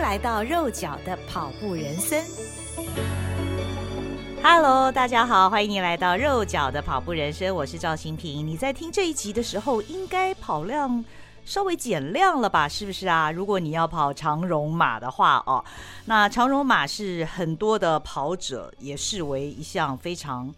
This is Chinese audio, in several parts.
来到肉脚的跑步人生。Hello，大家好，欢迎你来到肉脚的跑步人生，我是赵新平。你在听这一集的时候，应该跑量稍微减量了吧？是不是啊？如果你要跑长荣马的话哦，那长荣马是很多的跑者也视为一项非常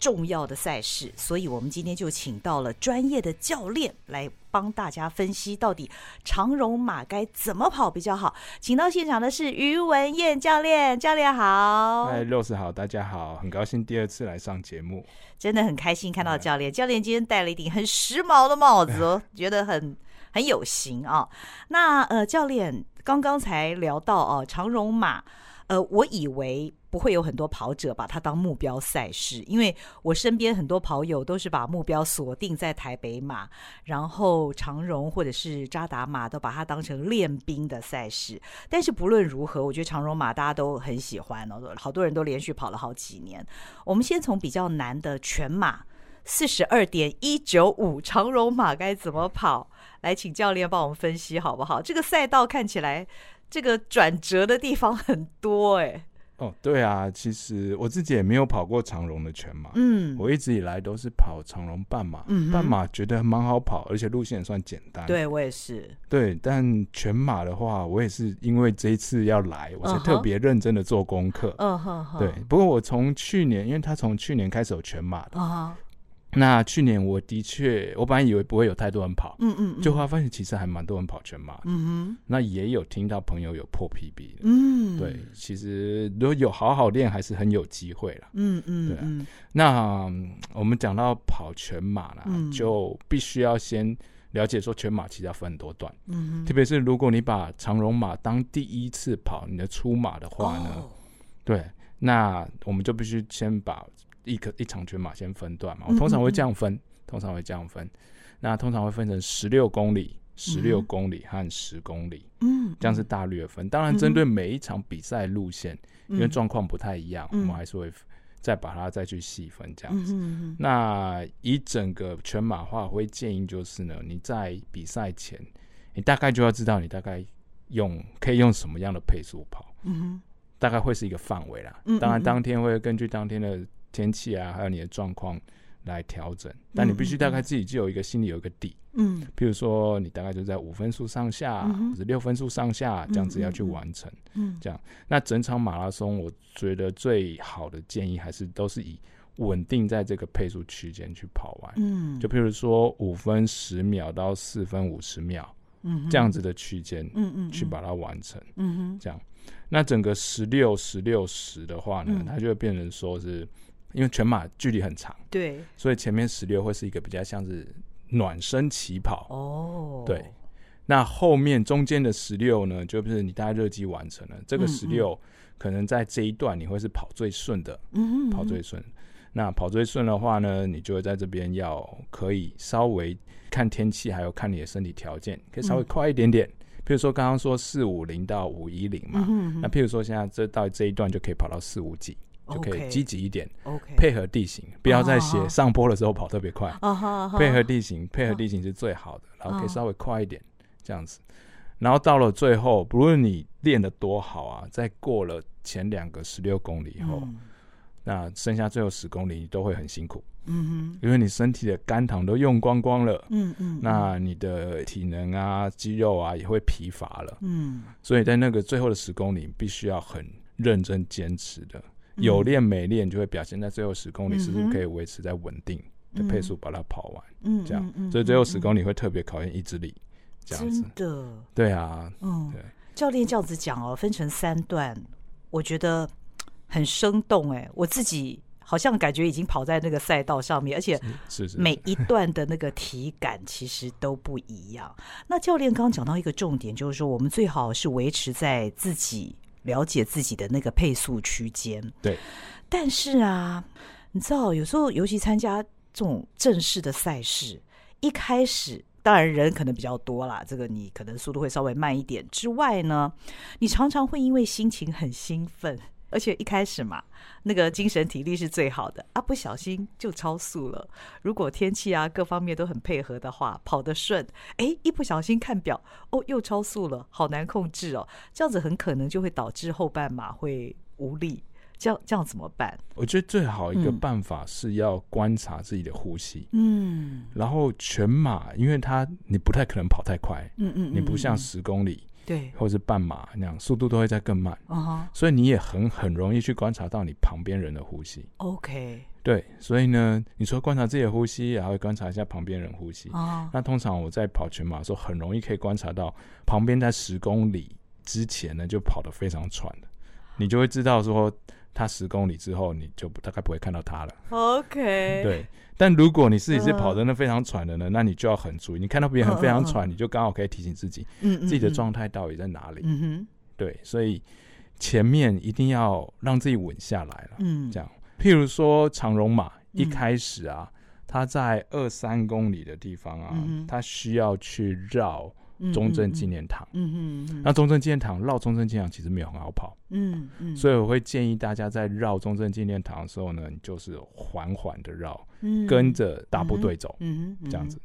重要的赛事，所以我们今天就请到了专业的教练来帮大家分析，到底长荣马该怎么跑比较好。请到现场的是于文燕教练，教练好。嗨，Rose 好，大家好，很高兴第二次来上节目，真的很开心看到教练。教练今天戴了一顶很时髦的帽子哦，觉得很很有型啊。那呃，教练刚刚才聊到哦，长荣马，呃，我以为。不会有很多跑者把它当目标赛事，因为我身边很多跑友都是把目标锁定在台北马，然后长荣或者是扎达马都把它当成练兵的赛事。但是不论如何，我觉得长荣马大家都很喜欢哦，好多人都连续跑了好几年。我们先从比较难的全马四十二点一九五长荣马该怎么跑来请教练帮我们分析好不好？这个赛道看起来这个转折的地方很多哎。哦，对啊，其实我自己也没有跑过长荣的全马，嗯，我一直以来都是跑长荣半马，嗯，半马觉得蛮好跑，而且路线也算简单。对，我也是。对，但全马的话，我也是因为这一次要来，我才特别认真的做功课。嗯哼哼。对，不过我从去年，因为他从去年开始有全马的。Uh-huh. 那去年我的确，我本来以为不会有太多人跑，嗯嗯，嗯，就后来发现其实还蛮多人跑全马，嗯哼，那也有听到朋友有破 PB 的，嗯，对，其实如果有好好练，还是很有机会了，嗯嗯，对啊。那我们讲到跑全马啦，嗯，就必须要先了解说全马其实要分很多段，嗯，特别是如果你把长荣马当第一次跑你的出马的话呢，哦，对，那我们就必须先把。一个一场全马先分段嘛，我通常会这样分，通常会这样分，那通常会分成十六公里、十六公里和十公里，嗯，这样是大略分。当然，针对每一场比赛路线，嗯，因为状况不太一样，嗯，我们还是会再把它再去细分这样子。那以整个全马的话，我会建议就是呢，你在比赛前，你大概就要知道你大概用可以用什么样的配速跑，嗯，大概会是一个范围啦。当然，当天会根据当天的。天气啊，还有你的状况来调整，但你必须大概自己就有一个心里有一个底，嗯，譬如说你大概就在五分数上下，嗯、或者六分数上下这样子要去完成，嗯，这样。那整场马拉松，我觉得最好的建议还是都是以稳定在这个配速区间去跑完，嗯，就譬如说五分十秒到四分五十秒，嗯，这样子的区间，嗯嗯，去把它完成，嗯哼，这样。那整个十六十六十的话呢，它就会变成说是。因为全马距离很长，对，所以前面十六会是一个比较像是暖身起跑哦，对。那后面中间的十六呢，就是你大概热机完成了，这个十六可能在这一段你会是跑最顺的，嗯嗯，跑最顺。那跑最顺的话呢，你就会在这边要可以稍微看天气，还有看你的身体条件，可以稍微快一点点。嗯、譬如说刚刚说四五零到五一零嘛，嗯，那譬如说现在这到这一段就可以跑到四五几。就可以积极一点，OK，配合地形，不要在写上坡的时候跑特别快。Uh-huh. 配合地形，配合地形是最好的，然后可以稍微快一点，这样子。然后到了最后，不论你练得多好啊，在过了前两个十六公里以后，嗯，那剩下最后十公里你都会很辛苦。嗯哼，因为你身体的肝糖都用光光了。嗯嗯，那你的体能啊、肌肉啊也会疲乏了。嗯，所以在那个最后的十公里，必须要很认真坚持的。有练没练，就会表现在最后十公里是不是可以维持在稳定的配速把它跑完，嗯，这样，所以最后十公里会特别考验意志力，这样子。真的，对啊，嗯，对。教练这样子讲哦，分成三段，我觉得很生动哎，我自己好像感觉已经跑在那个赛道上面，而且每一段的那个体感其实都不一样。那教练刚刚讲到一个重点，就是说我们最好是维持在自己。了解自己的那个配速区间，对。但是啊，你知道，有时候尤其参加这种正式的赛事，一开始当然人可能比较多啦，这个你可能速度会稍微慢一点。之外呢，你常常会因为心情很兴奋，而且一开始嘛，那个精神体力是最好的啊，不小心就超速了。如果天气啊各方面都很配合的话，跑得顺，哎，一不小心看表，哦，又超速了，好难控制哦。这样子很可能就会导致后半马会无力。这样这样怎么办？我觉得最好一个办法是要观察自己的呼吸。嗯，然后全马，因为它你不太可能跑太快。嗯嗯，你不像十公里。对，或者是半马那样，速度都会再更慢，uh. 所以你也很很容易去观察到你旁边人的呼吸。OK，对，所以呢，你说观察自己的呼吸，然后观察一下旁边人呼吸。Uh huh. 那通常我在跑全马的时候，很容易可以观察到旁边在十公里之前呢就跑得非常喘的，你就会知道说他十公里之后你就大概不会看到他了。OK，对。但如果你自己是跑的那非常喘的呢，那你就要很注意。你看到别人非常喘，你就刚好可以提醒自己，自己的状态到底在哪里。嗯哼，对，所以前面一定要让自己稳下来了。嗯，这样，譬如说长荣马一开始啊，他在二三公里的地方啊，他需要去绕。中正纪念堂，嗯嗯嗯，那中正纪念堂绕中正纪念堂其实没有很好跑，嗯嗯，所以我会建议大家在绕中正纪念堂的时候呢，你就是缓缓的绕，嗯，跟着大部队走，嗯这样子，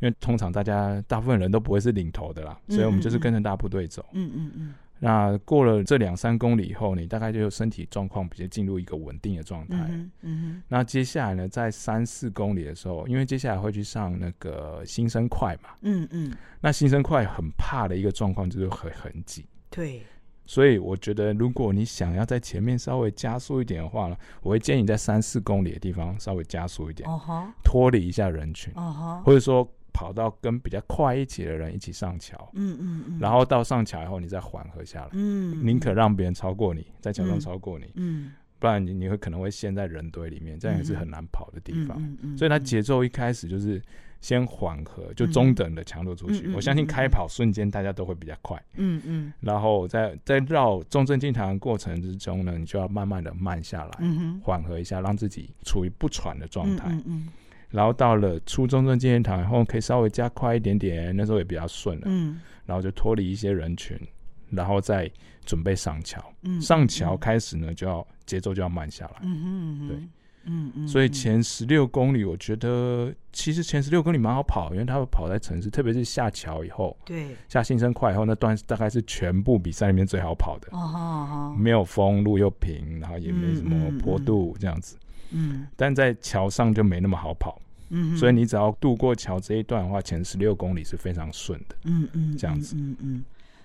因为通常大家大部分人都不会是领头的啦，所以我们就是跟着大部队走，嗯嗯嗯。那过了这两三公里以后，你大概就身体状况比较进入一个稳定的状态。嗯，嗯那接下来呢，在三四公里的时候，因为接下来会去上那个新生快嘛。嗯嗯。那新生快很怕的一个状况就是很很挤。对。所以我觉得，如果你想要在前面稍微加速一点的话呢，我会建议你在三四公里的地方稍微加速一点。哦哈。脱离一下人群。哦哈。或者说。跑到跟比较快一起的人一起上桥，嗯嗯嗯，然后到上桥以后，你再缓和下来，嗯，宁可让别人超过你，在桥上超过你，嗯，不然你你会可能会陷在人堆里面，这样也是很难跑的地方。嗯嗯，所以它节奏一开始就是先缓和，就中等的强度出去。我相信开跑瞬间大家都会比较快，嗯嗯，然后在在绕中正纪念堂的过程之中呢，你就要慢慢的慢下来，嗯，缓和一下，让自己处于不喘的状态，嗯嗯。然后到了初中正纪念堂以后，可以稍微加快一点点，那时候也比较顺了。嗯，然后就脱离一些人群，然后再准备上桥。嗯，上桥开始呢，就要节奏就要慢下来。嗯嗯对，嗯嗯。所以前十六公里，我觉得其实前十六公里蛮好跑，因为他会跑在城市，特别是下桥以后，对，下新生快以后那段大概是全部比赛里面最好跑的。哦哦哦，没有风，路又平，然后也没什么坡度，这样子。嗯，但在桥上就没那么好跑，嗯，所以你只要渡过桥这一段的话，前十六公里是非常顺的，嗯嗯，这样子，嗯嗯，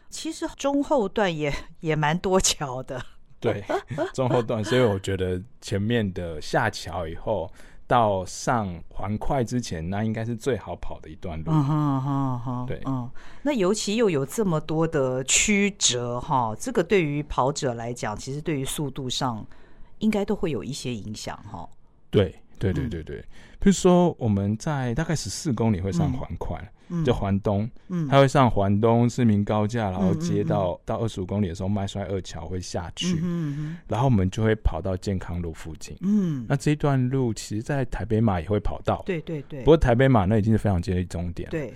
其实中后段也 也蛮多桥的，对，中后段，所以我觉得前面的下桥以后到上环快之前，那应该是最好跑的一段路，嗯哼哼哼，对，嗯，那尤其又有这么多的曲折哈，这个对于跑者来讲，其实对于速度上。应该都会有一些影响哈。对对对对对，比如说我们在大概十四公里会上环快，就环东，嗯，它会上环东市民高架，然后接到到二十五公里的时候，麦帅二桥会下去，嗯，然后我们就会跑到健康路附近，嗯，那这一段路其实，在台北马也会跑到，对对对，不过台北马那已经是非常接近终点，对。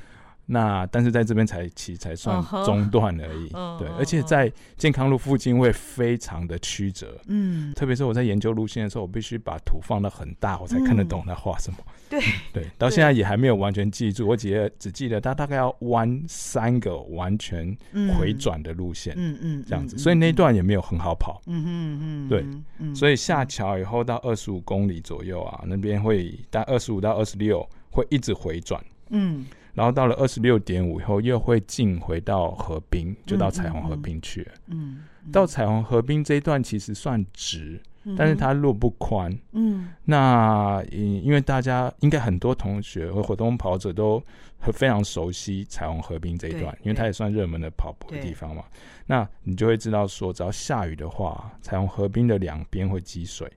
那但是在这边才其实才算中段而已，uh huh. 对，而且在健康路附近会非常的曲折，嗯，特别是我在研究路线的时候，我必须把图放的很大，我才看得懂他画什么。对。对，到现在也还没有完全记住，我记得只记得他大概要弯三个完全回转的路线，嗯嗯，这样子，所以那一段也没有很好跑，嗯嗯嗯，对，所以下桥以后到二十五公里左右啊，那边会大概二十五到二十六会一直回转，嗯。然后到了二十六点五以后，又会进回到河滨，就到彩虹河滨去了。嗯，到彩虹河滨这一段其实算直，但是它路不宽。嗯，那因因为大家应该很多同学和活动跑者都非常熟悉彩虹河滨这一段，因为它也算热门的跑步的地方嘛。那你就会知道说，只要下雨的话，彩虹河滨的两边会积水。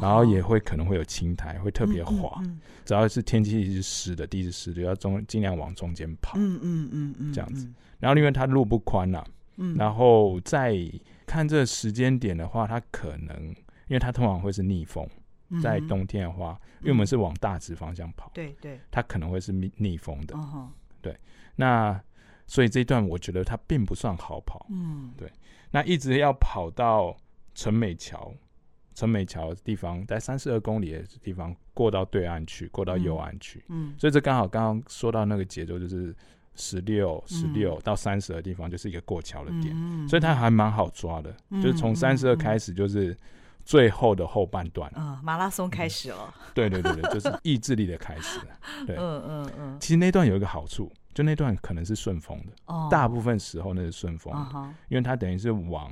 然后也会可能会有青苔，会特别滑。嗯嗯嗯、只要是天气是湿的，地是湿的，要中尽量往中间跑。嗯嗯嗯嗯，这样子。然后因为它路不宽呐、啊，嗯，然后再看这个时间点的话，它可能因为它通常会是逆风，在冬天的话，因为我们是往大直方向跑，对对，它可能会是逆逆风的。哦、对。那所以这一段我觉得它并不算好跑。嗯，对。那一直要跑到。陈美桥，陈美桥的地方在三十二公里的地方过到对岸去，过到右岸去。嗯，所以这刚好刚刚说到那个节奏，就是十六、十六到三十的地方，就是一个过桥的点，嗯、所以它还蛮好抓的。嗯、就是从三十二开始，就是最后的后半段，嗯，马拉松开始了。对对对对，就是意志力的开始。对，嗯嗯嗯。其实那段有一个好处，就那段可能是顺风的，哦、大部分时候那是顺风的，哦、因为它等于是往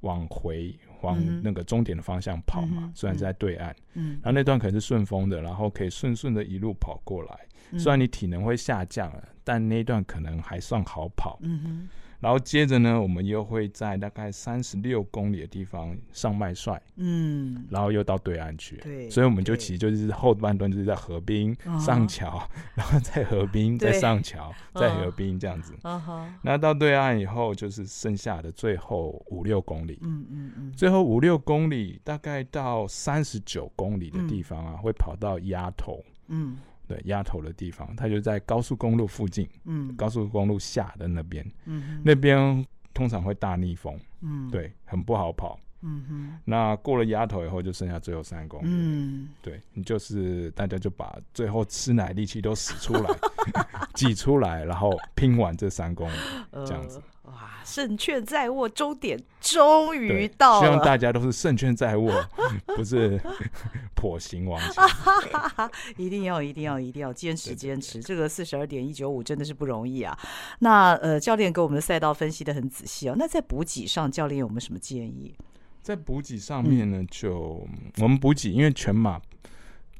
往回。往那个终点的方向跑嘛，虽然是在对岸，嗯，然后那段可能是顺风的，然后可以顺顺的一路跑过来，虽然你体能会下降了，但那段可能还算好跑，嗯哼。然后接着呢，我们又会在大概三十六公里的地方上麦帅，嗯，然后又到对岸去，对，所以我们就其实就是后半段就是在河滨上桥，然后在河滨再上桥，在河滨这样子，那到对岸以后就是剩下的最后五六公里，嗯嗯嗯，最后五六公里大概到三十九公里的地方啊，会跑到鸭头，嗯。对，鸭头的地方，它就在高速公路附近，嗯，高速公路下的那边，嗯，那边通常会大逆风，嗯，对，很不好跑，嗯哼，那过了鸭头以后，就剩下最后三公里，嗯，对，你就是大家就把最后吃奶力气都使出来，挤出来，然后拼完这三公里，这样子。哇，胜券在握，终点终于到了。希望大家都是胜券在握，不是跛行亡情。一定要，一定要，一定要坚持，坚持。这个四十二点一九五真的是不容易啊。那呃，教练给我们的赛道分析的很仔细哦。那在补给上，教练有没有什么建议？在补给上面呢，就我们补给，因为全马。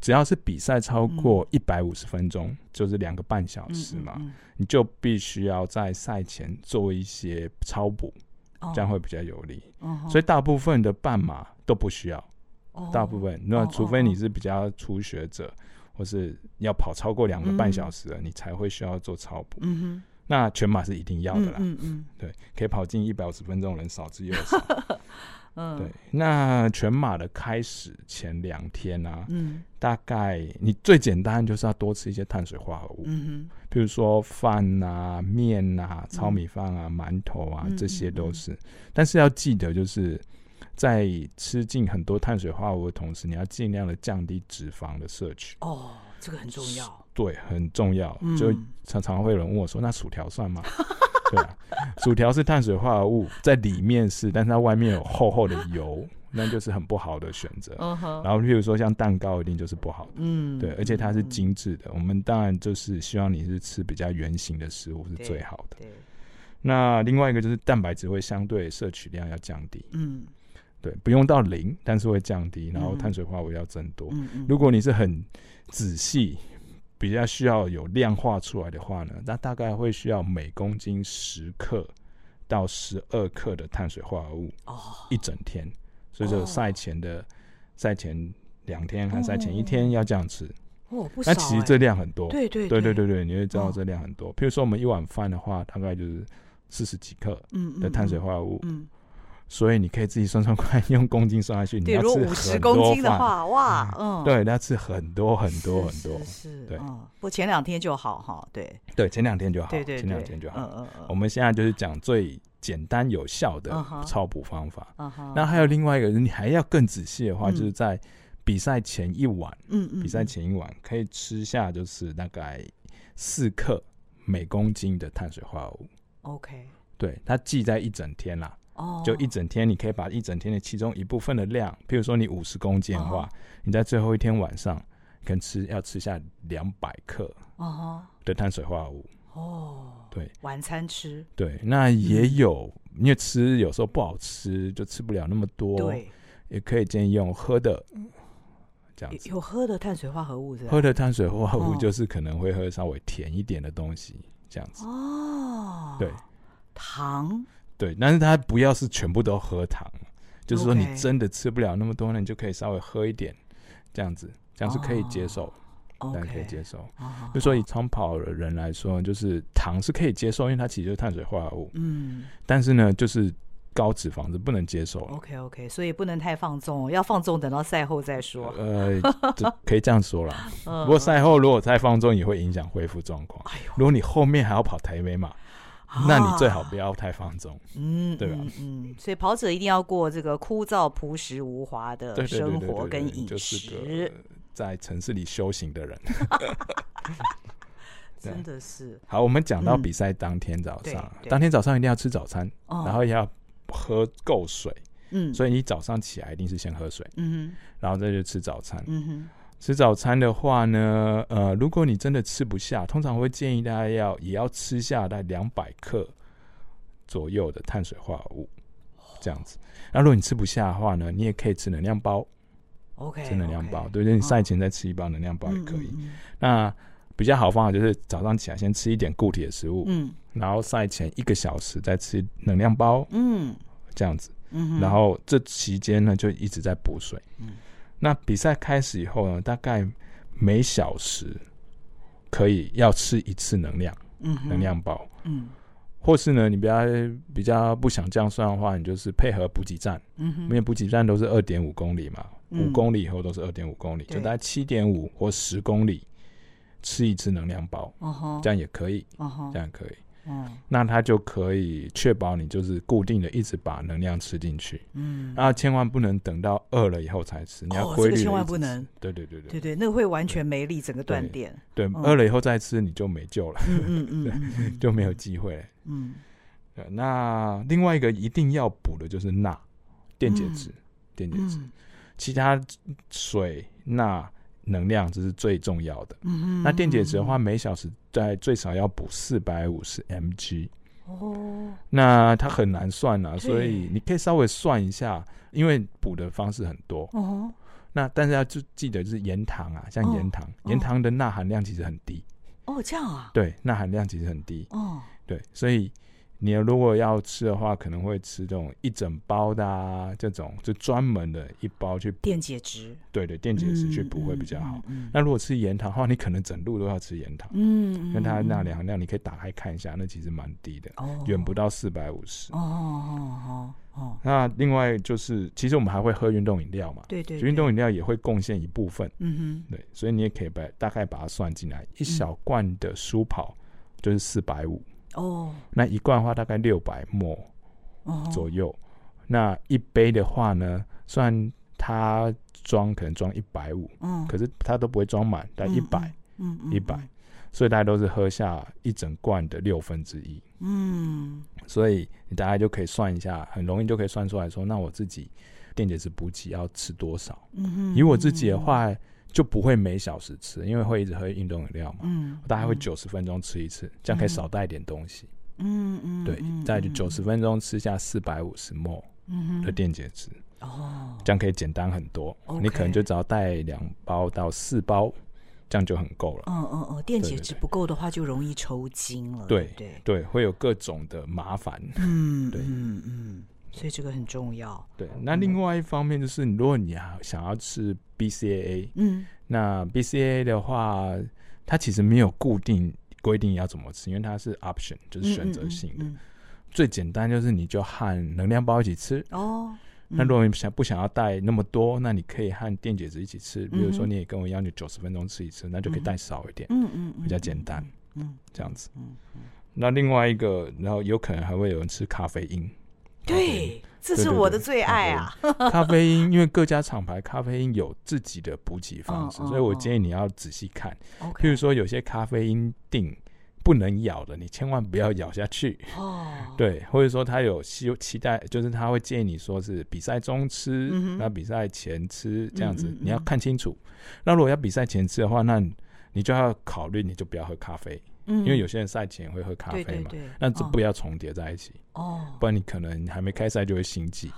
只要是比赛超过一百五十分钟，嗯、就是两个半小时嘛，嗯嗯嗯、你就必须要在赛前做一些超补，哦、这样会比较有利。哦、所以大部分的半马都不需要，哦、大部分。那除非你是比较初学者，哦、或是要跑超过两个半小时了，嗯、你才会需要做超补。那全马是一定要的啦。嗯嗯嗯、对，可以跑进一百五十分钟的人少之又少。嗯，对，那全马的开始前两天啊，嗯，大概你最简单就是要多吃一些碳水化合物，嗯哼，比如说饭啊、面啊、糙米饭啊、馒头啊，这些都是。但是要记得，就是在吃进很多碳水化合物的同时，你要尽量的降低脂肪的摄取。哦，这个很重要。对，很重要。就常常会有人问我说：“那薯条算吗？” 对啊，薯条是碳水化合物在里面是，但是它外面有厚厚的油，那就是很不好的选择。Uh huh. 然后，譬如说像蛋糕，一定就是不好的。嗯，对，而且它是精致的。我们当然就是希望你是吃比较圆形的食物是最好的。那另外一个就是蛋白质会相对摄取量要降低。嗯，对，不用到零，但是会降低。然后碳水化合物要增多。嗯嗯，如果你是很仔细。比较需要有量化出来的话呢，那大概会需要每公斤十克到十二克的碳水化合物哦，一整天。所以说赛前的赛前两天和赛前一天要这样吃哦，不少。那其实这量很多，对对对对对对，你会知道这量很多。譬如说我们一碗饭的话，大概就是四十几克的碳水化合物，嗯。所以你可以自己算算看，用公斤算下去，你要吃五十公斤的话，哇，嗯，对，那要吃很多很多很多，是，对，不前两天就好哈，对，对，前两天就好，对对，前两天就好，嗯嗯嗯。我们现在就是讲最简单有效的超补方法，那还有另外一个，你还要更仔细的话，就是在比赛前一晚，嗯嗯，比赛前一晚可以吃下就是大概四克每公斤的碳水化合物，OK，对，它记在一整天啦。就一整天，你可以把一整天的其中一部分的量，譬如说你五十公斤的话，你在最后一天晚上，可能吃要吃下两百克哦的碳水化合物。哦，对，晚餐吃。对，那也有，因为吃有时候不好吃，就吃不了那么多。对，也可以建议用喝的，这样子。有喝的碳水化合物是吧？喝的碳水化合物就是可能会喝稍微甜一点的东西，这样子。哦，对，糖。对，但是它不要是全部都喝糖，就是说你真的吃不了那么多，那你就可以稍微喝一点，这样子，这样是可以接受，大家可以接受。就说以长跑的人来说，就是糖是可以接受，因为它其实就是碳水化合物。嗯。但是呢，就是高脂肪是不能接受。OK OK，所以不能太放纵，要放纵等到赛后再说。呃，可以这样说啦。不过赛后如果太放纵，也会影响恢复状况。如果你后面还要跑台北马。那你最好不要太放纵，嗯，对吧？嗯，所以跑者一定要过这个枯燥朴实无华的生活跟饮食，在城市里修行的人，真的是。好，我们讲到比赛当天早上，当天早上一定要吃早餐，然后也要喝够水，嗯，所以你早上起来一定是先喝水，嗯，然后再去吃早餐，嗯哼。吃早餐的话呢，呃，如果你真的吃不下，通常会建议大家要也要吃下大概两百克左右的碳水化合物，这样子。那如果你吃不下的话呢，你也可以吃能量包，OK，吃能量包，对不对？你赛前再吃一包能量包也可以。那比较好方法就是早上起来先吃一点固体的食物，嗯，然后赛前一个小时再吃能量包，嗯，这样子，嗯，然后这期间呢就一直在补水，嗯。那比赛开始以后呢，大概每小时可以要吃一次能量，嗯，能量包，嗯，或是呢，你比较比较不想这样算的话，你就是配合补给站，嗯，因为补给站都是二点五公里嘛，五公里以后都是二点五公里，就大概七点五或十公里吃一次能量包，哦这样也可以，哦这样可以。嗯，那它就可以确保你就是固定的一直把能量吃进去，嗯，然后千万不能等到饿了以后才吃，你要规律，哦，这个千万不能，对对对对，对对，那个会完全没力，整个断电，对，饿了以后再吃你就没救了，嗯嗯嗯，就没有机会，嗯，那另外一个一定要补的就是钠，电解质，电解质，其他水钠。能量这是最重要的。嗯哼，那电解质的话，每小时在最少要补四百五十 mg。哦，那它很难算啊，所以你可以稍微算一下，因为补的方式很多。哦，那但是要就记得就是盐糖啊，像盐糖，盐糖的钠含量其实很低。哦，这样啊？对，钠含量其实很低。哦，对，所以。你如果要吃的话，可能会吃这种一整包的啊，这种就专门的一包去电解质，对对，电解质去补会比较好。那如果吃盐糖的话，你可能整路都要吃盐糖，嗯，因为它钠含量你可以打开看一下，那其实蛮低的，远不到四百五十。哦哦哦。那另外就是，其实我们还会喝运动饮料嘛，对对，运动饮料也会贡献一部分，嗯哼，对，所以你也可以把大概把它算进来，一小罐的舒跑就是四百五。哦，oh. 那一罐的话大概六百 ml 左右，oh. 那一杯的话呢，虽然它装可能装一百五，嗯，可是它都不会装满，但一百，嗯一百，所以大家都是喝下一整罐的六分之一，嗯，所以你大概就可以算一下，很容易就可以算出来说，那我自己电解质补给要吃多少？嗯哼，以我自己的话。就不会每小时吃，因为会一直喝运动饮料嘛。嗯，大概会九十分钟吃一次，这样可以少带一点东西。嗯嗯，对，再就九十分钟吃下四百五十 ml 的电解质。哦，这样可以简单很多。你可能就只要带两包到四包，这样就很够了。嗯嗯嗯，电解质不够的话，就容易抽筋了。对对对，会有各种的麻烦。嗯，对，嗯嗯。所以这个很重要。对，那另外一方面就是，如果你要想要吃 BCAA，嗯，那 BCAA 的话，它其实没有固定规定要怎么吃，因为它是 option，就是选择性的。嗯嗯嗯、最简单就是你就和能量包一起吃哦。嗯、那如果你想不想要带那么多，那你可以和电解质一起吃。比如说你也跟我一样，你九十分钟吃一次，那就可以带少一点。嗯嗯，比较简单。嗯，这样子。嗯嗯。那另外一个，然后有可能还会有人吃咖啡因。对，这是我的最爱啊！咖啡因，因为各家厂牌咖啡因有自己的补给方式，所以我建议你要仔细看。譬如说，有些咖啡因定不能咬的，你千万不要咬下去。哦，对，或者说他有期期待，就是他会建议你说是比赛中吃，那比赛前吃这样子，你要看清楚。那如果要比赛前吃的话，那你就要考虑，你就不要喝咖啡。因为有些人赛前会喝咖啡嘛，那这不要重叠在一起哦，不然你可能还没开赛就会心悸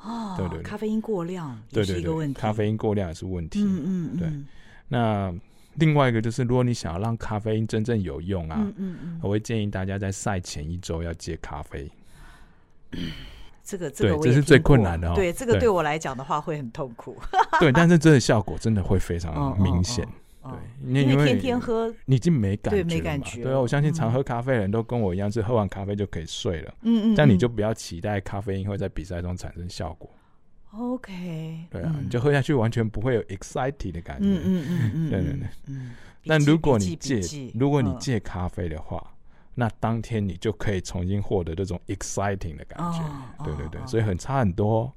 哦。对对，咖啡因过量也是一个问题，咖啡因过量也是问题。嗯嗯对。那另外一个就是，如果你想要让咖啡因真正有用啊，嗯嗯，我会建议大家在赛前一周要戒咖啡。这个这个这是最困难的哦。对，这个对我来讲的话会很痛苦。对，但是这个效果真的会非常明显。对，因为天天喝，你已经没感觉，对，没感觉。对啊，我相信常喝咖啡的人都跟我一样，是喝完咖啡就可以睡了。嗯嗯。但你就不要期待咖啡因会在比赛中产生效果。OK。对啊，你就喝下去完全不会有 exciting 的感觉。嗯嗯嗯对对对。嗯。但如果你戒，如果你戒咖啡的话，那当天你就可以重新获得这种 exciting 的感觉。哦、对对对，哦、所以很差很多。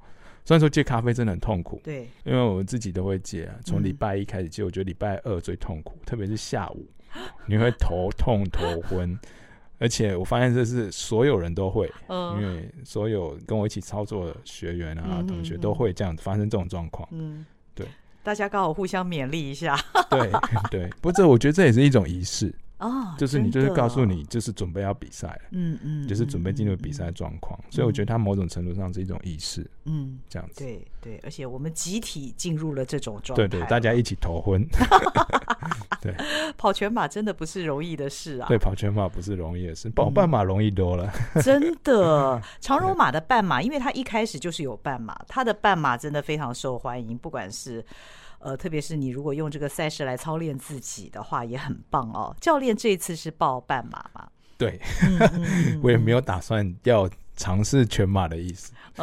虽然说戒咖啡真的很痛苦，对，因为我自己都会戒啊。从礼拜一开始戒，我觉得礼拜二最痛苦，嗯、特别是下午，你会头痛头昏，而且我发现这是所有人都会，嗯、因为所有跟我一起操作的学员啊、嗯、同学都会这样子发生这种状况。嗯，对，大家刚好互相勉励一下。对对，不过这我觉得这也是一种仪式。哦，就是你，就是告诉你，就是准备要比赛了，嗯嗯，就是准备进入比赛状况，所以我觉得它某种程度上是一种仪式，嗯，这样子，对对，而且我们集体进入了这种状态，对对，大家一起头昏，对，跑全马真的不是容易的事啊，对，跑全马不是容易的事，跑半马容易多了，真的，长荣马的半马，因为它一开始就是有半马，它的半马真的非常受欢迎，不管是。呃，特别是你如果用这个赛事来操练自己的话，也很棒哦。教练这一次是报半马吗？对，我也没有打算要尝试全马的意思。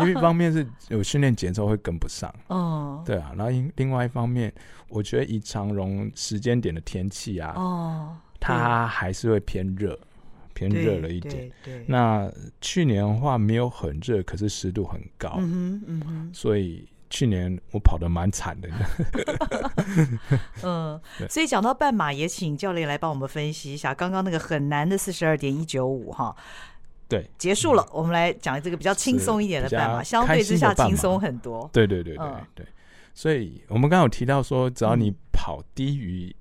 因为一方面是有训练节奏会跟不上。哦，对啊，然后另外一方面，我觉得以长荣时间点的天气啊，哦，它还是会偏热，偏热了一点。对，那去年的话没有很热，可是湿度很高。嗯哼，嗯哼，所以。去年我跑得蛮惨的，嗯，所以讲到半马，也请教练来帮我们分析一下刚刚那个很难的四十二点一九五哈。对，结束了，我们来讲这个比较轻松一点的半马，相对之下轻松很多。对对对对对，所以我们刚刚有提到说，只要你跑低于。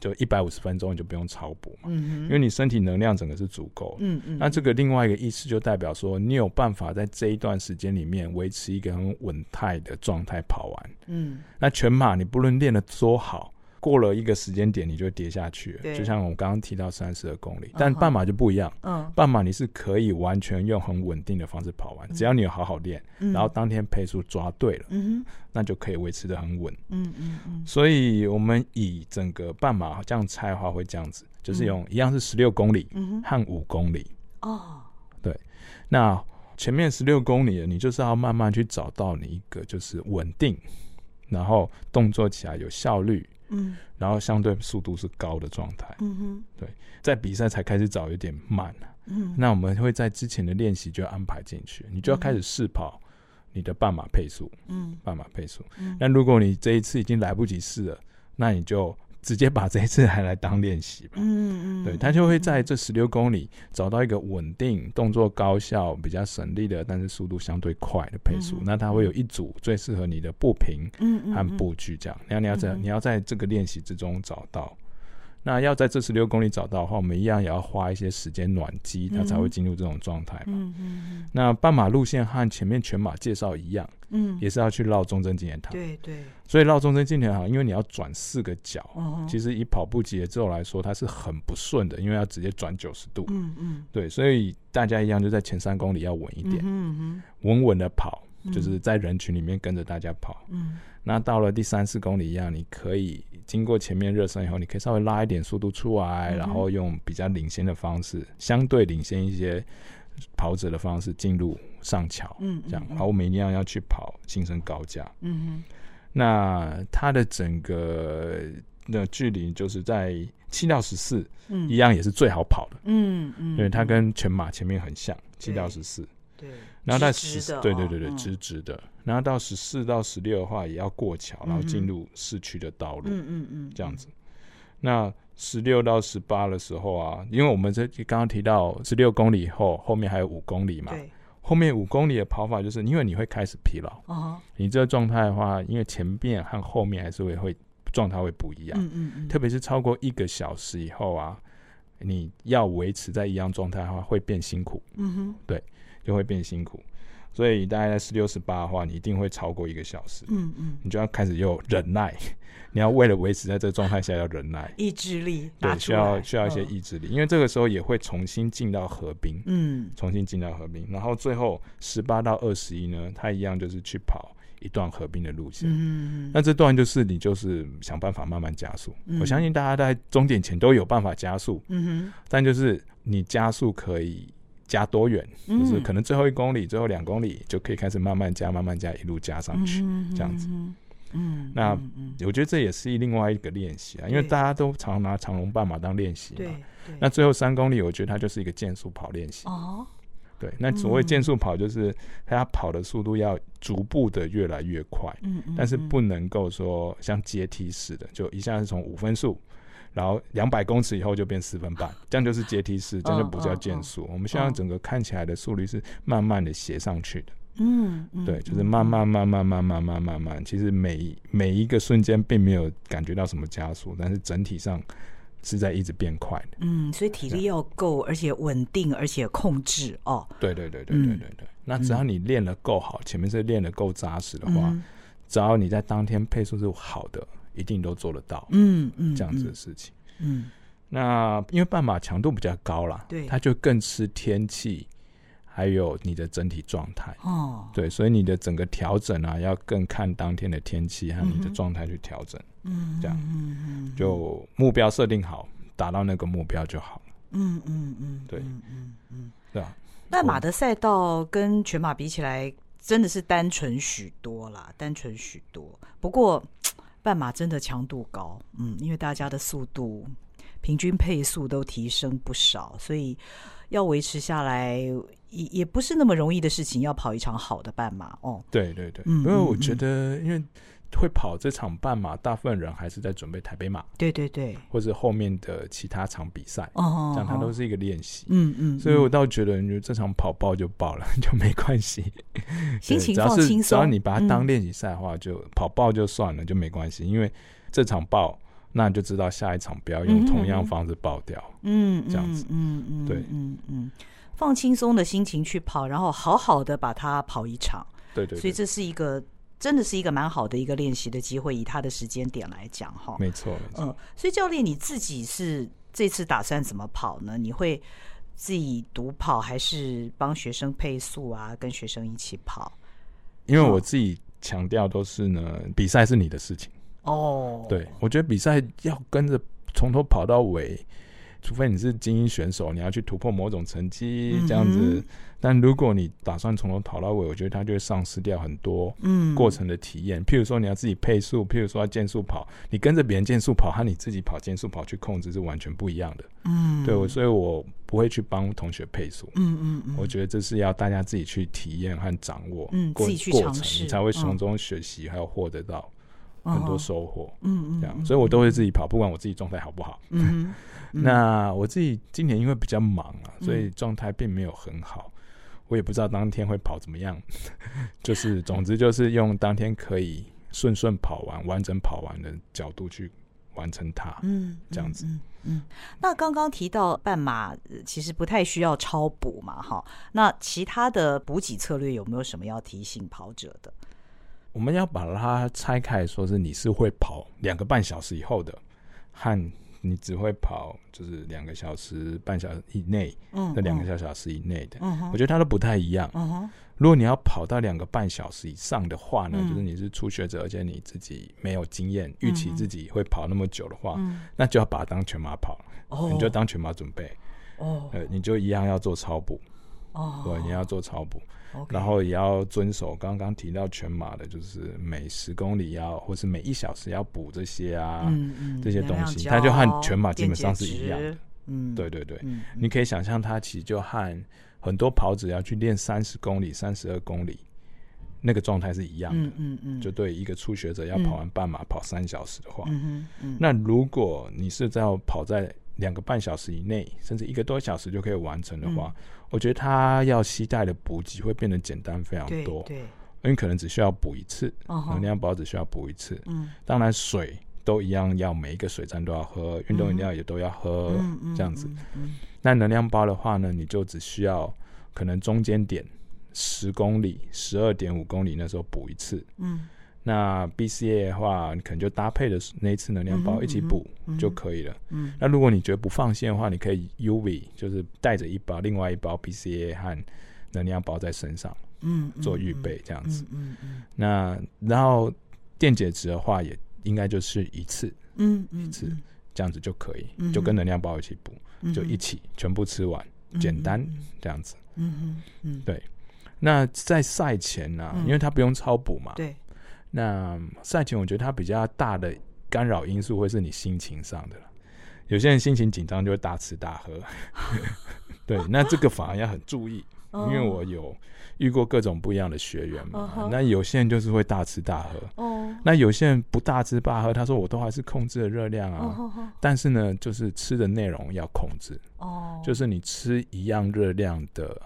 就一百五十分钟，你就不用超补嘛，嗯、因为你身体能量整个是足够。嗯嗯。那这个另外一个意思就代表说，你有办法在这一段时间里面维持一个很稳态的状态跑完。嗯。那全马你不论练得多好。过了一个时间点，你就跌下去就像我刚刚提到三十二公里，但半马就不一样。嗯，半马你是可以完全用很稳定的方式跑完，嗯、只要你有好好练，嗯、然后当天配速抓对了，嗯、哼那就可以维持的很稳。嗯嗯嗯。所以我们以整个半马这样猜的话，会这样子，就是用一样是十六公里和五公里。哦，对。那前面十六公里的，你就是要慢慢去找到你一个就是稳定，然后动作起来有效率。嗯，然后相对速度是高的状态。嗯哼，对，在比赛才开始找有点慢。嗯，那我们会在之前的练习就要安排进去，你就要开始试跑你的半马配速。嗯，半马配速。嗯，那如果你这一次已经来不及试了，那你就。直接把这一次还来当练习吧。嗯嗯，对，他就会在这十六公里找到一个稳定、动作高效、比较省力的，但是速度相对快的配速。那他会有一组最适合你的步频和步距这样。那你要在你要在这个练习之中找到。那要在这十六公里找到的话，我们一样也要花一些时间暖机，它才会进入这种状态嘛。嗯嗯，那半马路线和前面全马介绍一样，嗯，也是要去绕中正纪念堂。对对。所以绕中正纪念堂，因为你要转四个角，其实以跑步节奏来说，它是很不顺的，因为要直接转九十度。嗯嗯。对，所以大家一样就在前三公里要稳一点，嗯嗯，稳稳的跑，就是在人群里面跟着大家跑。嗯。那到了第三四公里一样，你可以。经过前面热身以后，你可以稍微拉一点速度出来，嗯、然后用比较领先的方式，相对领先一些跑者的方式进入上桥。嗯，这样，好，我们一样要去跑新生高架。嗯哼，那它的整个的距离就是在七到十四，嗯，一样也是最好跑的。嗯嗯，因为它跟全马前面很像，七到十四。对。然后在十，对对对对，直直的。然后到十四到十六的话，也要过桥，然后进入市区的道路。嗯嗯嗯，这样子。那十六到十八的时候啊，因为我们这刚刚提到十六公里以后，后面还有五公里嘛。对。后面五公里的跑法，就是因为你会开始疲劳。哦。你这个状态的话，因为前面和后面还是会会状态会不一样。嗯嗯嗯。特别是超过一个小时以后啊，你要维持在一样状态的话，会变辛苦。嗯哼。对。就会变辛苦，所以大概在十六、十八的话，你一定会超过一个小时。嗯嗯，你就要开始有忍耐，你要为了维持在这个状态下要忍耐，意志力，对，需要需要一些意志力，因为这个时候也会重新进到河滨，嗯，重新进到河滨，然后最后十八到二十一呢，它一样就是去跑一段河滨的路线。嗯，那这段就是你就是想办法慢慢加速。我相信大家在终点前都有办法加速。嗯哼，但就是你加速可以。加多远？就是可能最后一公里、最后两公里就可以开始慢慢加、慢慢加，一路加上去，这样子。嗯，那我觉得这也是另外一个练习啊，因为大家都常拿长龙半马当练习嘛。对，那最后三公里，我觉得它就是一个渐速跑练习。哦，对，那所谓渐速跑，就是它跑的速度要逐步的越来越快，嗯嗯，但是不能够说像阶梯式的，就一下子从五分速，然后两百公尺以后就变四分半，这样就是阶梯式，这样就不叫渐速。我们现在整个看起来的速率是慢慢的斜上去的。嗯，嗯，对，就是慢慢慢慢慢慢慢慢慢，其实每每一个瞬间并没有感觉到什么加速，但是整体上是在一直变快的。嗯，所以体力要够，而且稳定，而且控制哦。对对对对对对对。那只要你练得够好，前面是练得够扎实的话，只要你在当天配速是好的，一定都做得到。嗯嗯，这样子的事情。嗯，那因为半马强度比较高啦，对，它就更吃天气。还有你的整体状态哦，对，所以你的整个调整啊，要更看当天的天气和你的状态去调整，嗯，这样，嗯嗯，就目标设定好，达到那个目标就好了，嗯嗯嗯，对，嗯嗯，对啊。半马的赛道跟全马比起来，真的是单纯许多啦，单纯许多。不过半马真的强度高，嗯，因为大家的速度平均配速都提升不少，所以要维持下来。也也不是那么容易的事情，要跑一场好的半马哦。对对对，嗯，因为我觉得，因为会跑这场半马，大部分人还是在准备台北马。对对对，或者后面的其他场比赛，哦，这样它都是一个练习。嗯嗯，所以我倒觉得，你觉得这场跑爆就爆了，就没关系。心情放轻松，只要你把它当练习赛的话，就跑爆就算了，就没关系。因为这场爆，那你就知道下一场不要用同样方式爆掉。嗯，这样子，嗯嗯，对，嗯嗯。放轻松的心情去跑，然后好好的把它跑一场。对，对对，所以这是一个真的是一个蛮好的一个练习的机会。以他的时间点来讲，哈，没错。嗯，所以教练你自己是这次打算怎么跑呢？你会自己独跑，还是帮学生配速啊？跟学生一起跑？因为我自己强调都是呢，比赛是你的事情。哦，对，我觉得比赛要跟着从头跑到尾。除非你是精英选手，你要去突破某种成绩这样子。嗯、但如果你打算从头跑到尾，我觉得它就会丧失掉很多嗯过程的体验。嗯、譬如说你要自己配速，譬如说要渐速跑，你跟着别人渐速跑和你自己跑渐速跑去控制是完全不一样的。嗯，对我，所以我不会去帮同学配速。嗯嗯嗯，我觉得这是要大家自己去体验和掌握，嗯，自己去尝试，你才会从中学习，还有获得到很多收获。嗯嗯，这样，嗯、所以我都会自己跑，不管我自己状态好不好。嗯。那我自己今年因为比较忙啊，所以状态并没有很好。我也不知道当天会跑怎么样，就是总之就是用当天可以顺顺跑完、完整跑完的角度去完成它。嗯，这样子。嗯，嗯，那刚刚提到半马其实不太需要超补嘛，哈。那其他的补给策略有没有什么要提醒跑者的？我们要把它拆开，说是你是会跑两个半小时以后的和。你只会跑就是两个小时半小时以内，嗯，那两个小小时以内的，嗯，我觉得它都不太一样，嗯哼。如果你要跑到两个半小时以上的话呢，就是你是初学者，而且你自己没有经验，预期自己会跑那么久的话，那就要把它当全马跑，哦，你就当全马准备，哦，呃，你就一样要做超补，哦，对，你要做超补。Okay. 然后也要遵守刚刚提到全马的，就是每十公里要，或是每一小时要补这些啊，嗯嗯、这些东西，它就和全马基本上是一样的。嗯，对对对，嗯、你可以想象它其实就和很多跑者要去练三十公里、三十二公里那个状态是一样的。嗯嗯，嗯就对一个初学者要跑完半马、嗯、跑三小时的话，嗯嗯嗯、那如果你是在跑在两个半小时以内，甚至一个多小时就可以完成的话，嗯、我觉得他要携带的补给会变得简单非常多。对，对因为可能只需要补一次，能、uh 量包只需要补一次。嗯，当然水都一样，要每一个水站都要喝，运动饮料也都要喝，嗯、这样子。那、能量包的话呢，你就只需要可能中间点十公里、十二点五公里那时候补一次。嗯。那 BCA 的话，你可能就搭配的那一次能量包一起补就可以了。嗯，嗯，嗯，那如果你觉得不放心的话，你可以 UV，就是带着一包，另外一包 BCA 和能量包在身上，嗯，做预备这样子。嗯嗯，嗯，嗯，那然后电解质的话，也应该就是一次，嗯，一次这样子就可以，就跟能量包一起补，就一起全部吃完，简单这样子。嗯嗯嗯，对。那在赛前呢，因为它不用超补嘛，对。那赛前我觉得它比较大的干扰因素会是你心情上的。有些人心情紧张就会大吃大喝，对，那这个反而要很注意，因为我有遇过各种不一样的学员嘛。那有些人就是会大吃大喝，那有些人不大吃大喝，他说我都还是控制了热量啊，但是呢，就是吃的内容要控制，哦就是你吃一样热量的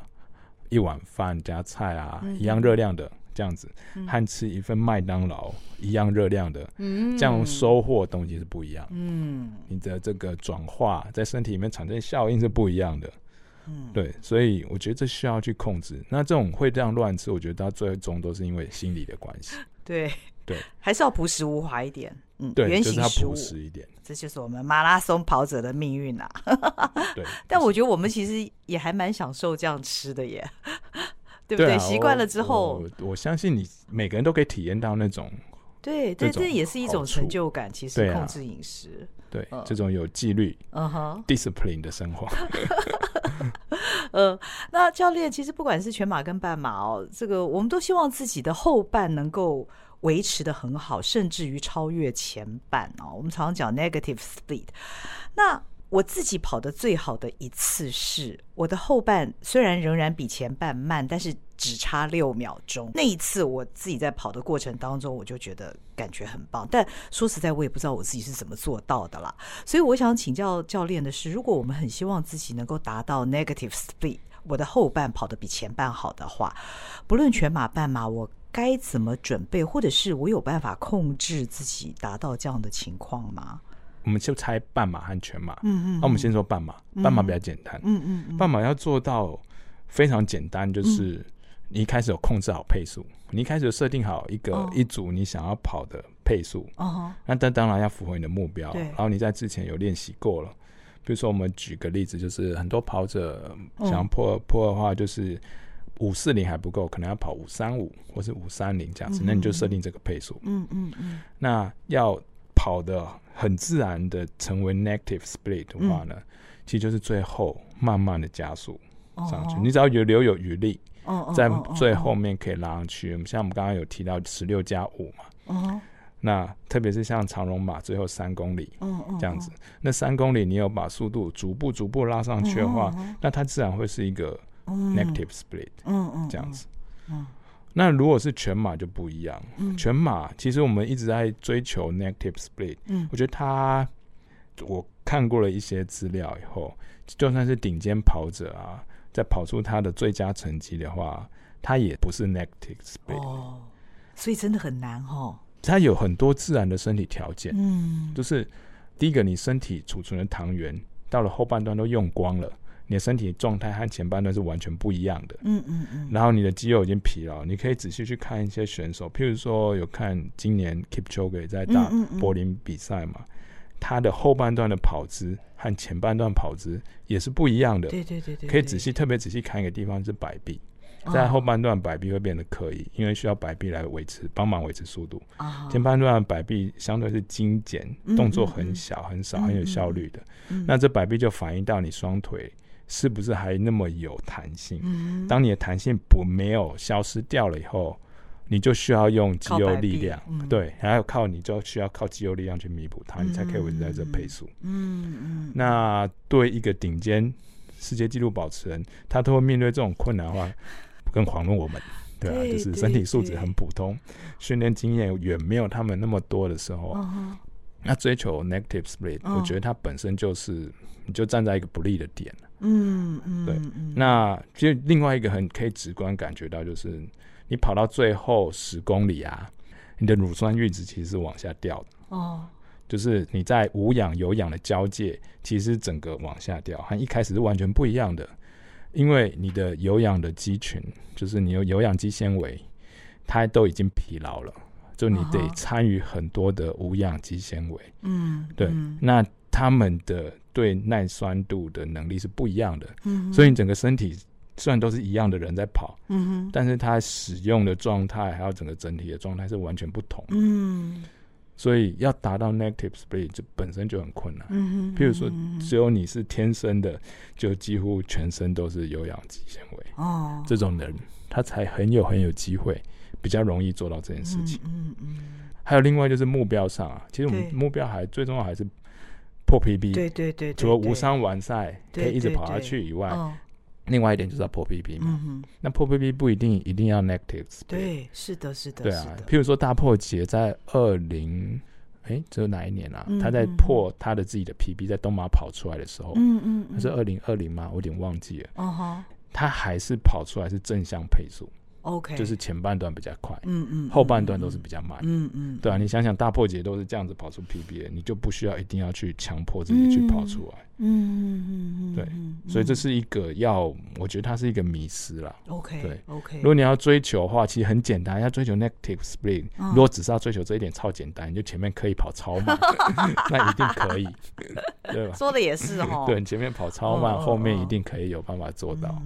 一碗饭加菜啊，一样热量的。这样子，和吃一份麦当劳一样热量的，嗯，这样收获的东西是不一样。嗯，你的这个转化在身体里面产生效应是不一样的。嗯，对，所以我觉得这需要去控制。那这种会这样乱吃，我觉得到最终都是因为心理的关系。对对，还是要朴实无华一点。嗯，对，原型食物，朴实一点。这就是我们马拉松跑者的命运啊。对，但我觉得我们其实也还蛮享受这样吃的耶。对不对？习惯、啊、了之后我，我相信你每个人都可以体验到那种，对，对，这也是一种成就感。其实控制饮食，对，啊对嗯、这种有纪律、嗯哼，discipline 的生活。呃，那教练其实不管是全马跟半马哦，这个我们都希望自己的后半能够维持的很好，甚至于超越前半哦。我们常常讲 negative speed，那。我自己跑的最好的一次是我的后半，虽然仍然比前半慢，但是只差六秒钟。那一次我自己在跑的过程当中，我就觉得感觉很棒。但说实在，我也不知道我自己是怎么做到的啦。所以我想请教教练的是，如果我们很希望自己能够达到 negative speed，我的后半跑得比前半好的话，不论全马、半马，我该怎么准备，或者是我有办法控制自己达到这样的情况吗？我们就猜半马和全马。嗯嗯。那我们先说半马，半马比较简单。嗯嗯。半马要做到非常简单，就是你一开始有控制好配速，你一开始设定好一个一组你想要跑的配速。哦。那但当然要符合你的目标。对。然后你在之前有练习过了，比如说我们举个例子，就是很多跑者想要破破的话，就是五四零还不够，可能要跑五三五或是五三零这样子。那你就设定这个配速。嗯嗯嗯。那要。跑的很自然的成为 negative split 的话呢，嗯、其实就是最后慢慢的加速上去。哦、你只要有留有余力，哦、在最后面可以拉上去。哦哦、像我们刚刚有提到十六加五嘛，哦、那特别是像长龙马最后三公里，哦、这样子，哦、那三公里你有把速度逐步逐步拉上去的话，哦、那它自然会是一个 negative split，嗯嗯这样子。那如果是全马就不一样，嗯、全马其实我们一直在追求 negative split，嗯，我觉得他我看过了一些资料以后，就算是顶尖跑者啊，在跑出他的最佳成绩的话，他也不是 negative split，哦，所以真的很难哦。他有很多自然的身体条件，嗯，就是第一个，你身体储存的糖原到了后半段都用光了。你的身体状态和前半段是完全不一样的，嗯嗯嗯。然后你的肌肉已经疲劳，你可以仔细去看一些选手，譬如说有看今年 Kipchoge 在打柏林比赛嘛，他的后半段的跑姿和前半段跑姿也是不一样的，对对对对。可以仔细特别仔细看一个地方是摆臂，在后半段摆臂会变得刻意，因为需要摆臂来维持帮忙维持速度。前半段摆臂相对是精简，动作很小很少很有效率的，那这摆臂就反映到你双腿。是不是还那么有弹性？嗯、当你的弹性不没有消失掉了以后，你就需要用肌肉力量，嗯、对，还有靠你就需要靠肌肉力量去弥补它，嗯、你才可以维持在这配速。嗯那对一个顶尖世界纪录保持人，他都会面对这种困难的话，更遑论我们，对啊，就是身体素质很普通，训练经验远没有他们那么多的时候，嗯、那追求 negative split，、嗯、我觉得它本身就是你就站在一个不利的点。嗯嗯，对，那其实另外一个很可以直观感觉到，就是你跑到最后十公里啊，你的乳酸阈值其实是往下掉的。哦，就是你在无氧有氧的交界，其实整个往下掉，和一开始是完全不一样的，因为你的有氧的肌群，就是你有有氧肌纤维，它都已经疲劳了，就你得参与很多的无氧肌纤维，嗯，对，那他们的。对耐酸度的能力是不一样的，嗯、所以你整个身体虽然都是一样的人在跑，嗯、哼。但是它使用的状态还有整个整体的状态是完全不同的。嗯、所以要达到 negative split 就本身就很困难。嗯、哼譬如说，只有你是天生的，就几乎全身都是有氧肌纤维，哦、这种人他才很有很有机会比较容易做到这件事情。嗯嗯。还有另外就是目标上啊，其实我们目标还最重要还是破 PB。对对对。除了无伤完赛可以一直跑下去以外，另外一点就是要破 PB 嘛。那破 PB 不一定一定要 negative。对，是的，是的。对啊，譬如说大破节在二零，哎，这是哪一年啊？他在破他的自己的 PB，在东马跑出来的时候，嗯嗯，他是二零二零吗？我有点忘记了。哦他还是跑出来是正向配速。OK，就是前半段比较快，嗯嗯，后半段都是比较慢，嗯嗯，对啊，你想想大破节都是这样子跑出 PB 的，你就不需要一定要去强迫自己去跑出来，嗯嗯嗯，对，所以这是一个要，我觉得它是一个迷失啦，OK，对，OK，如果你要追求的话，其实很简单，要追求 negative split，如果只是要追求这一点超简单，你就前面可以跑超慢，那一定可以，对吧？说的也是哦，对，前面跑超慢，后面一定可以有办法做到。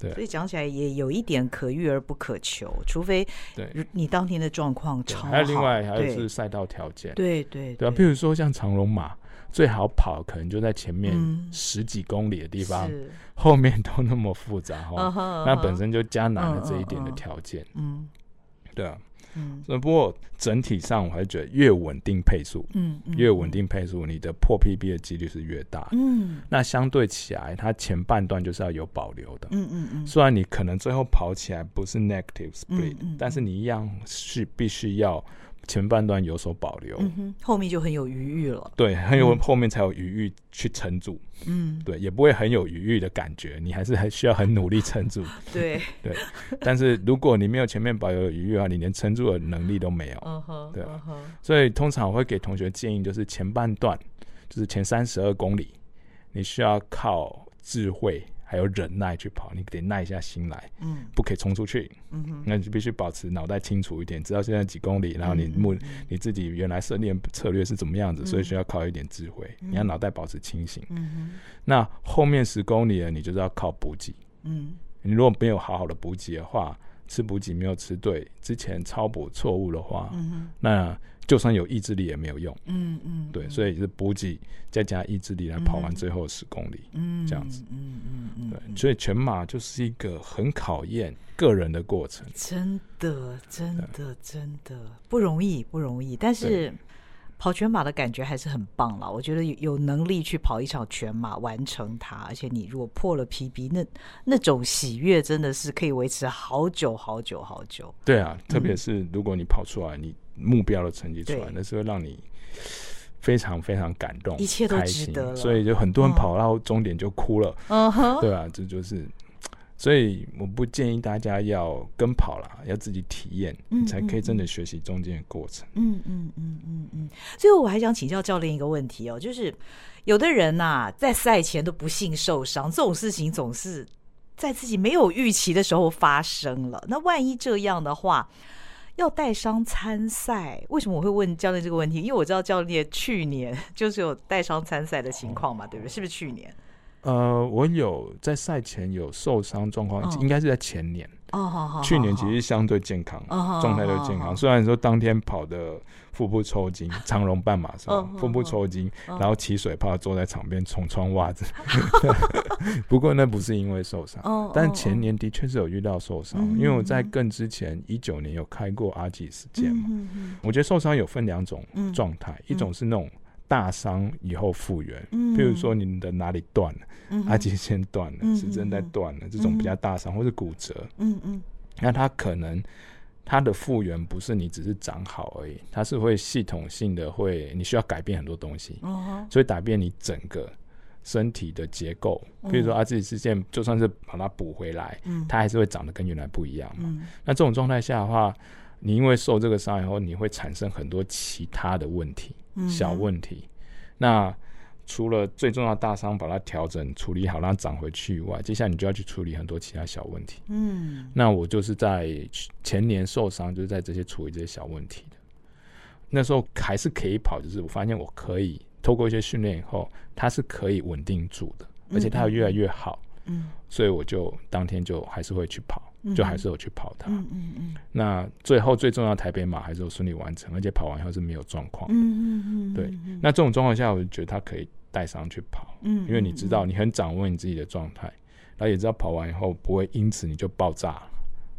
对，所以讲起来也有一点可遇而不可求，除非对。你当天的状况超好。还有另外还有是赛道条件，对对对啊，譬如说像长龙马最好跑，可能就在前面十几公里的地方，后面都那么复杂哈，那本身就加难了这一点的条件。嗯，对啊。嗯，不过整体上我还是觉得越稳定配速，嗯，越稳定配速，你的破 PB 的几率是越大。嗯，那相对起来，它前半段就是要有保留的。嗯嗯嗯。虽然你可能最后跑起来不是 negative split，但是你一样是必须要。前半段有所保留，嗯哼，后面就很有余裕了。对，很有后面才有余裕去撑住。嗯，对，也不会很有余裕的感觉，你还是还需要很努力撑住。对对，但是如果你没有前面保留余裕的话，你连撑住的能力都没有。嗯哼，对。所以通常我会给同学建议，就是前半段，就是前三十二公里，你需要靠智慧。还有忍耐去跑，你得耐下心来，嗯，不可以冲出去，嗯哼，那你就必须保持脑袋清楚一点，知道现在几公里，然后你目你自己原来设定策略是怎么样子，所以需要靠一点智慧，你要脑袋保持清醒，嗯哼，那后面十公里呢，你就是要靠补给，嗯，你如果没有好好的补给的话，吃补给没有吃对，之前超补错误的话，那。就算有意志力也没有用，嗯嗯，对，所以是补给再加意志力来跑完最后十公里，嗯，这样子，嗯嗯嗯，对，所以全马就是一个很考验个人的过程，真的真的真的不容易不容易，但是跑全马的感觉还是很棒了。我觉得有能力去跑一场全马完成它，而且你如果破了 PB，那那种喜悦真的是可以维持好久好久好久。对啊，特别是如果你跑出来，你。目标的成绩出来，那是会让你非常非常感动，一切都值得了。所以就很多人跑到终点就哭了，嗯哼，对啊，这就是，所以我不建议大家要跟跑啦，要自己体验，你才可以真的学习中间的过程。嗯嗯嗯嗯嗯。最后我还想请教教练一个问题哦，就是有的人呐，在赛前都不幸受伤，这种事情总是在自己没有预期的时候发生了。那万一这样的话，要带伤参赛，为什么我会问教练这个问题？因为我知道教练去年 就是有带伤参赛的情况嘛，对不对？是不是去年？呃，我有在赛前有受伤状况，哦、应该是在前年。哦，好好。去年其实相对健康，状态都健康。虽然说当天跑的腹部抽筋，长荣半马上？腹部抽筋，然后起水泡，坐在场边重穿袜子。不过那不是因为受伤，但前年的确是有遇到受伤，因为我在更之前一九年有开过阿基事件嘛。我觉得受伤有分两种状态，一种是那种。大伤以后复原，譬如说你的哪里断了，阿基先断了，是韧带断了，这种比较大伤，或是骨折，嗯嗯，那它可能它的复原不是你只是长好而已，它是会系统性的会，你需要改变很多东西，所以改变你整个身体的结构。比如说啊，自己之前，就算是把它补回来，它还是会长得跟原来不一样嘛。那这种状态下的话，你因为受这个伤以后，你会产生很多其他的问题。小问题，那除了最重要的大伤把它调整处理好，让它长回去以外，接下来你就要去处理很多其他小问题。嗯，那我就是在前年受伤，就是在这些处理这些小问题的。那时候还是可以跑，就是我发现我可以透过一些训练以后，它是可以稳定住的，而且它越来越好。嗯，所以我就当天就还是会去跑。就还是有去跑它，嗯嗯嗯。那最后最重要台北马还是有顺利完成，而且跑完以后是没有状况。嗯嗯嗯。对，那这种状况下，我就觉得他可以带伤去跑，嗯，因为你知道你很掌握你自己的状态，然后也知道跑完以后不会因此你就爆炸，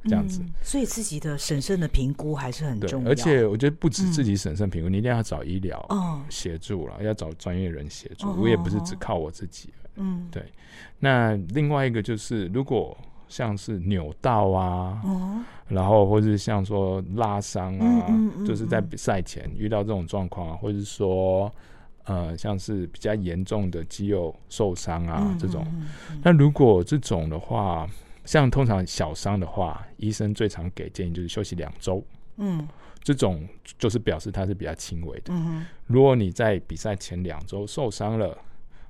这样子。嗯、所以自己的审慎的评估还是很重要。而且我觉得不止自己审慎评估，嗯、你一定要找医疗协助了，哦、要找专业人协助。哦、我也不是只靠我自己。嗯，对。那另外一个就是，如果像是扭到啊，哦、然后或是像说拉伤啊，嗯嗯嗯、就是在比赛前遇到这种状况啊，或者是说。呃，像是比较严重的肌肉受伤啊，嗯、这种。那、嗯、如果这种的话，像通常小伤的话，医生最常给建议就是休息两周。嗯，这种就是表示它是比较轻微的。嗯如果你在比赛前两周受伤了，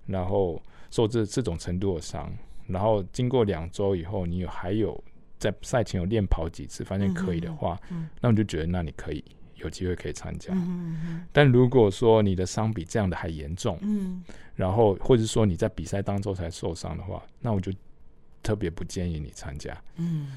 然后受这这种程度的伤，然后经过两周以后，你有还有在赛前有练跑几次，发现可以的话，嗯嗯、那我就觉得那你可以。有机会可以参加，嗯嗯、但如果说你的伤比这样的还严重，嗯、然后或者说你在比赛当中才受伤的话，那我就特别不建议你参加。嗯，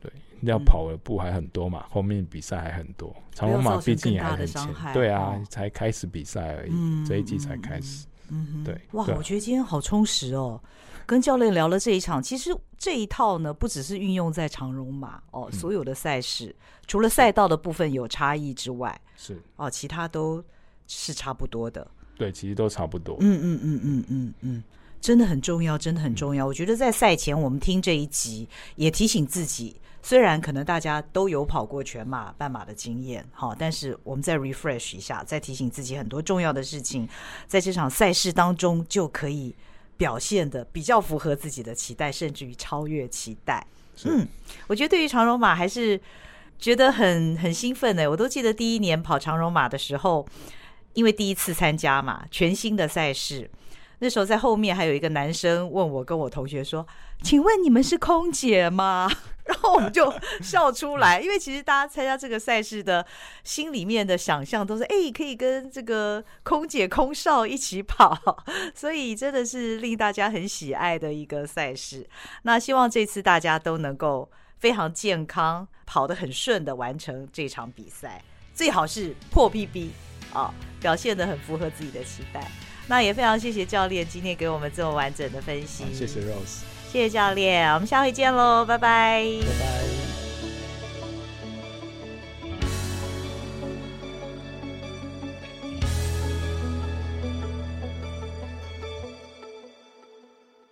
对，要跑的步还很多嘛，嗯、后面比赛还很多，长龙马毕竟也还很浅，对啊，哦、才开始比赛而已，嗯、这一季才开始。嗯，对，哇，我觉得今天好充实哦。跟教练聊了这一场，其实这一套呢，不只是运用在长荣马哦，嗯、所有的赛事，除了赛道的部分有差异之外，是哦，其他都是差不多的。对，其实都差不多。嗯嗯嗯嗯嗯嗯，真的很重要，真的很重要。嗯、我觉得在赛前我们听这一集，也提醒自己，虽然可能大家都有跑过全马、半马的经验，好，但是我们再 refresh 一下，再提醒自己很多重要的事情，在这场赛事当中就可以。表现的比较符合自己的期待，甚至于超越期待。嗯，我觉得对于长荣马还是觉得很很兴奋的。我都记得第一年跑长荣马的时候，因为第一次参加嘛，全新的赛事。那时候在后面还有一个男生问我跟我同学说：“请问你们是空姐吗？”然后我们就笑出来，因为其实大家参加这个赛事的心里面的想象都是：哎，可以跟这个空姐、空少一起跑，所以真的是令大家很喜爱的一个赛事。那希望这次大家都能够非常健康，跑得很顺的完成这场比赛，最好是破 PB 啊，表现得很符合自己的期待。那也非常谢谢教练今天给我们这么完整的分析。谢谢 Rose，谢谢教练我们下回见喽拜拜。拜拜。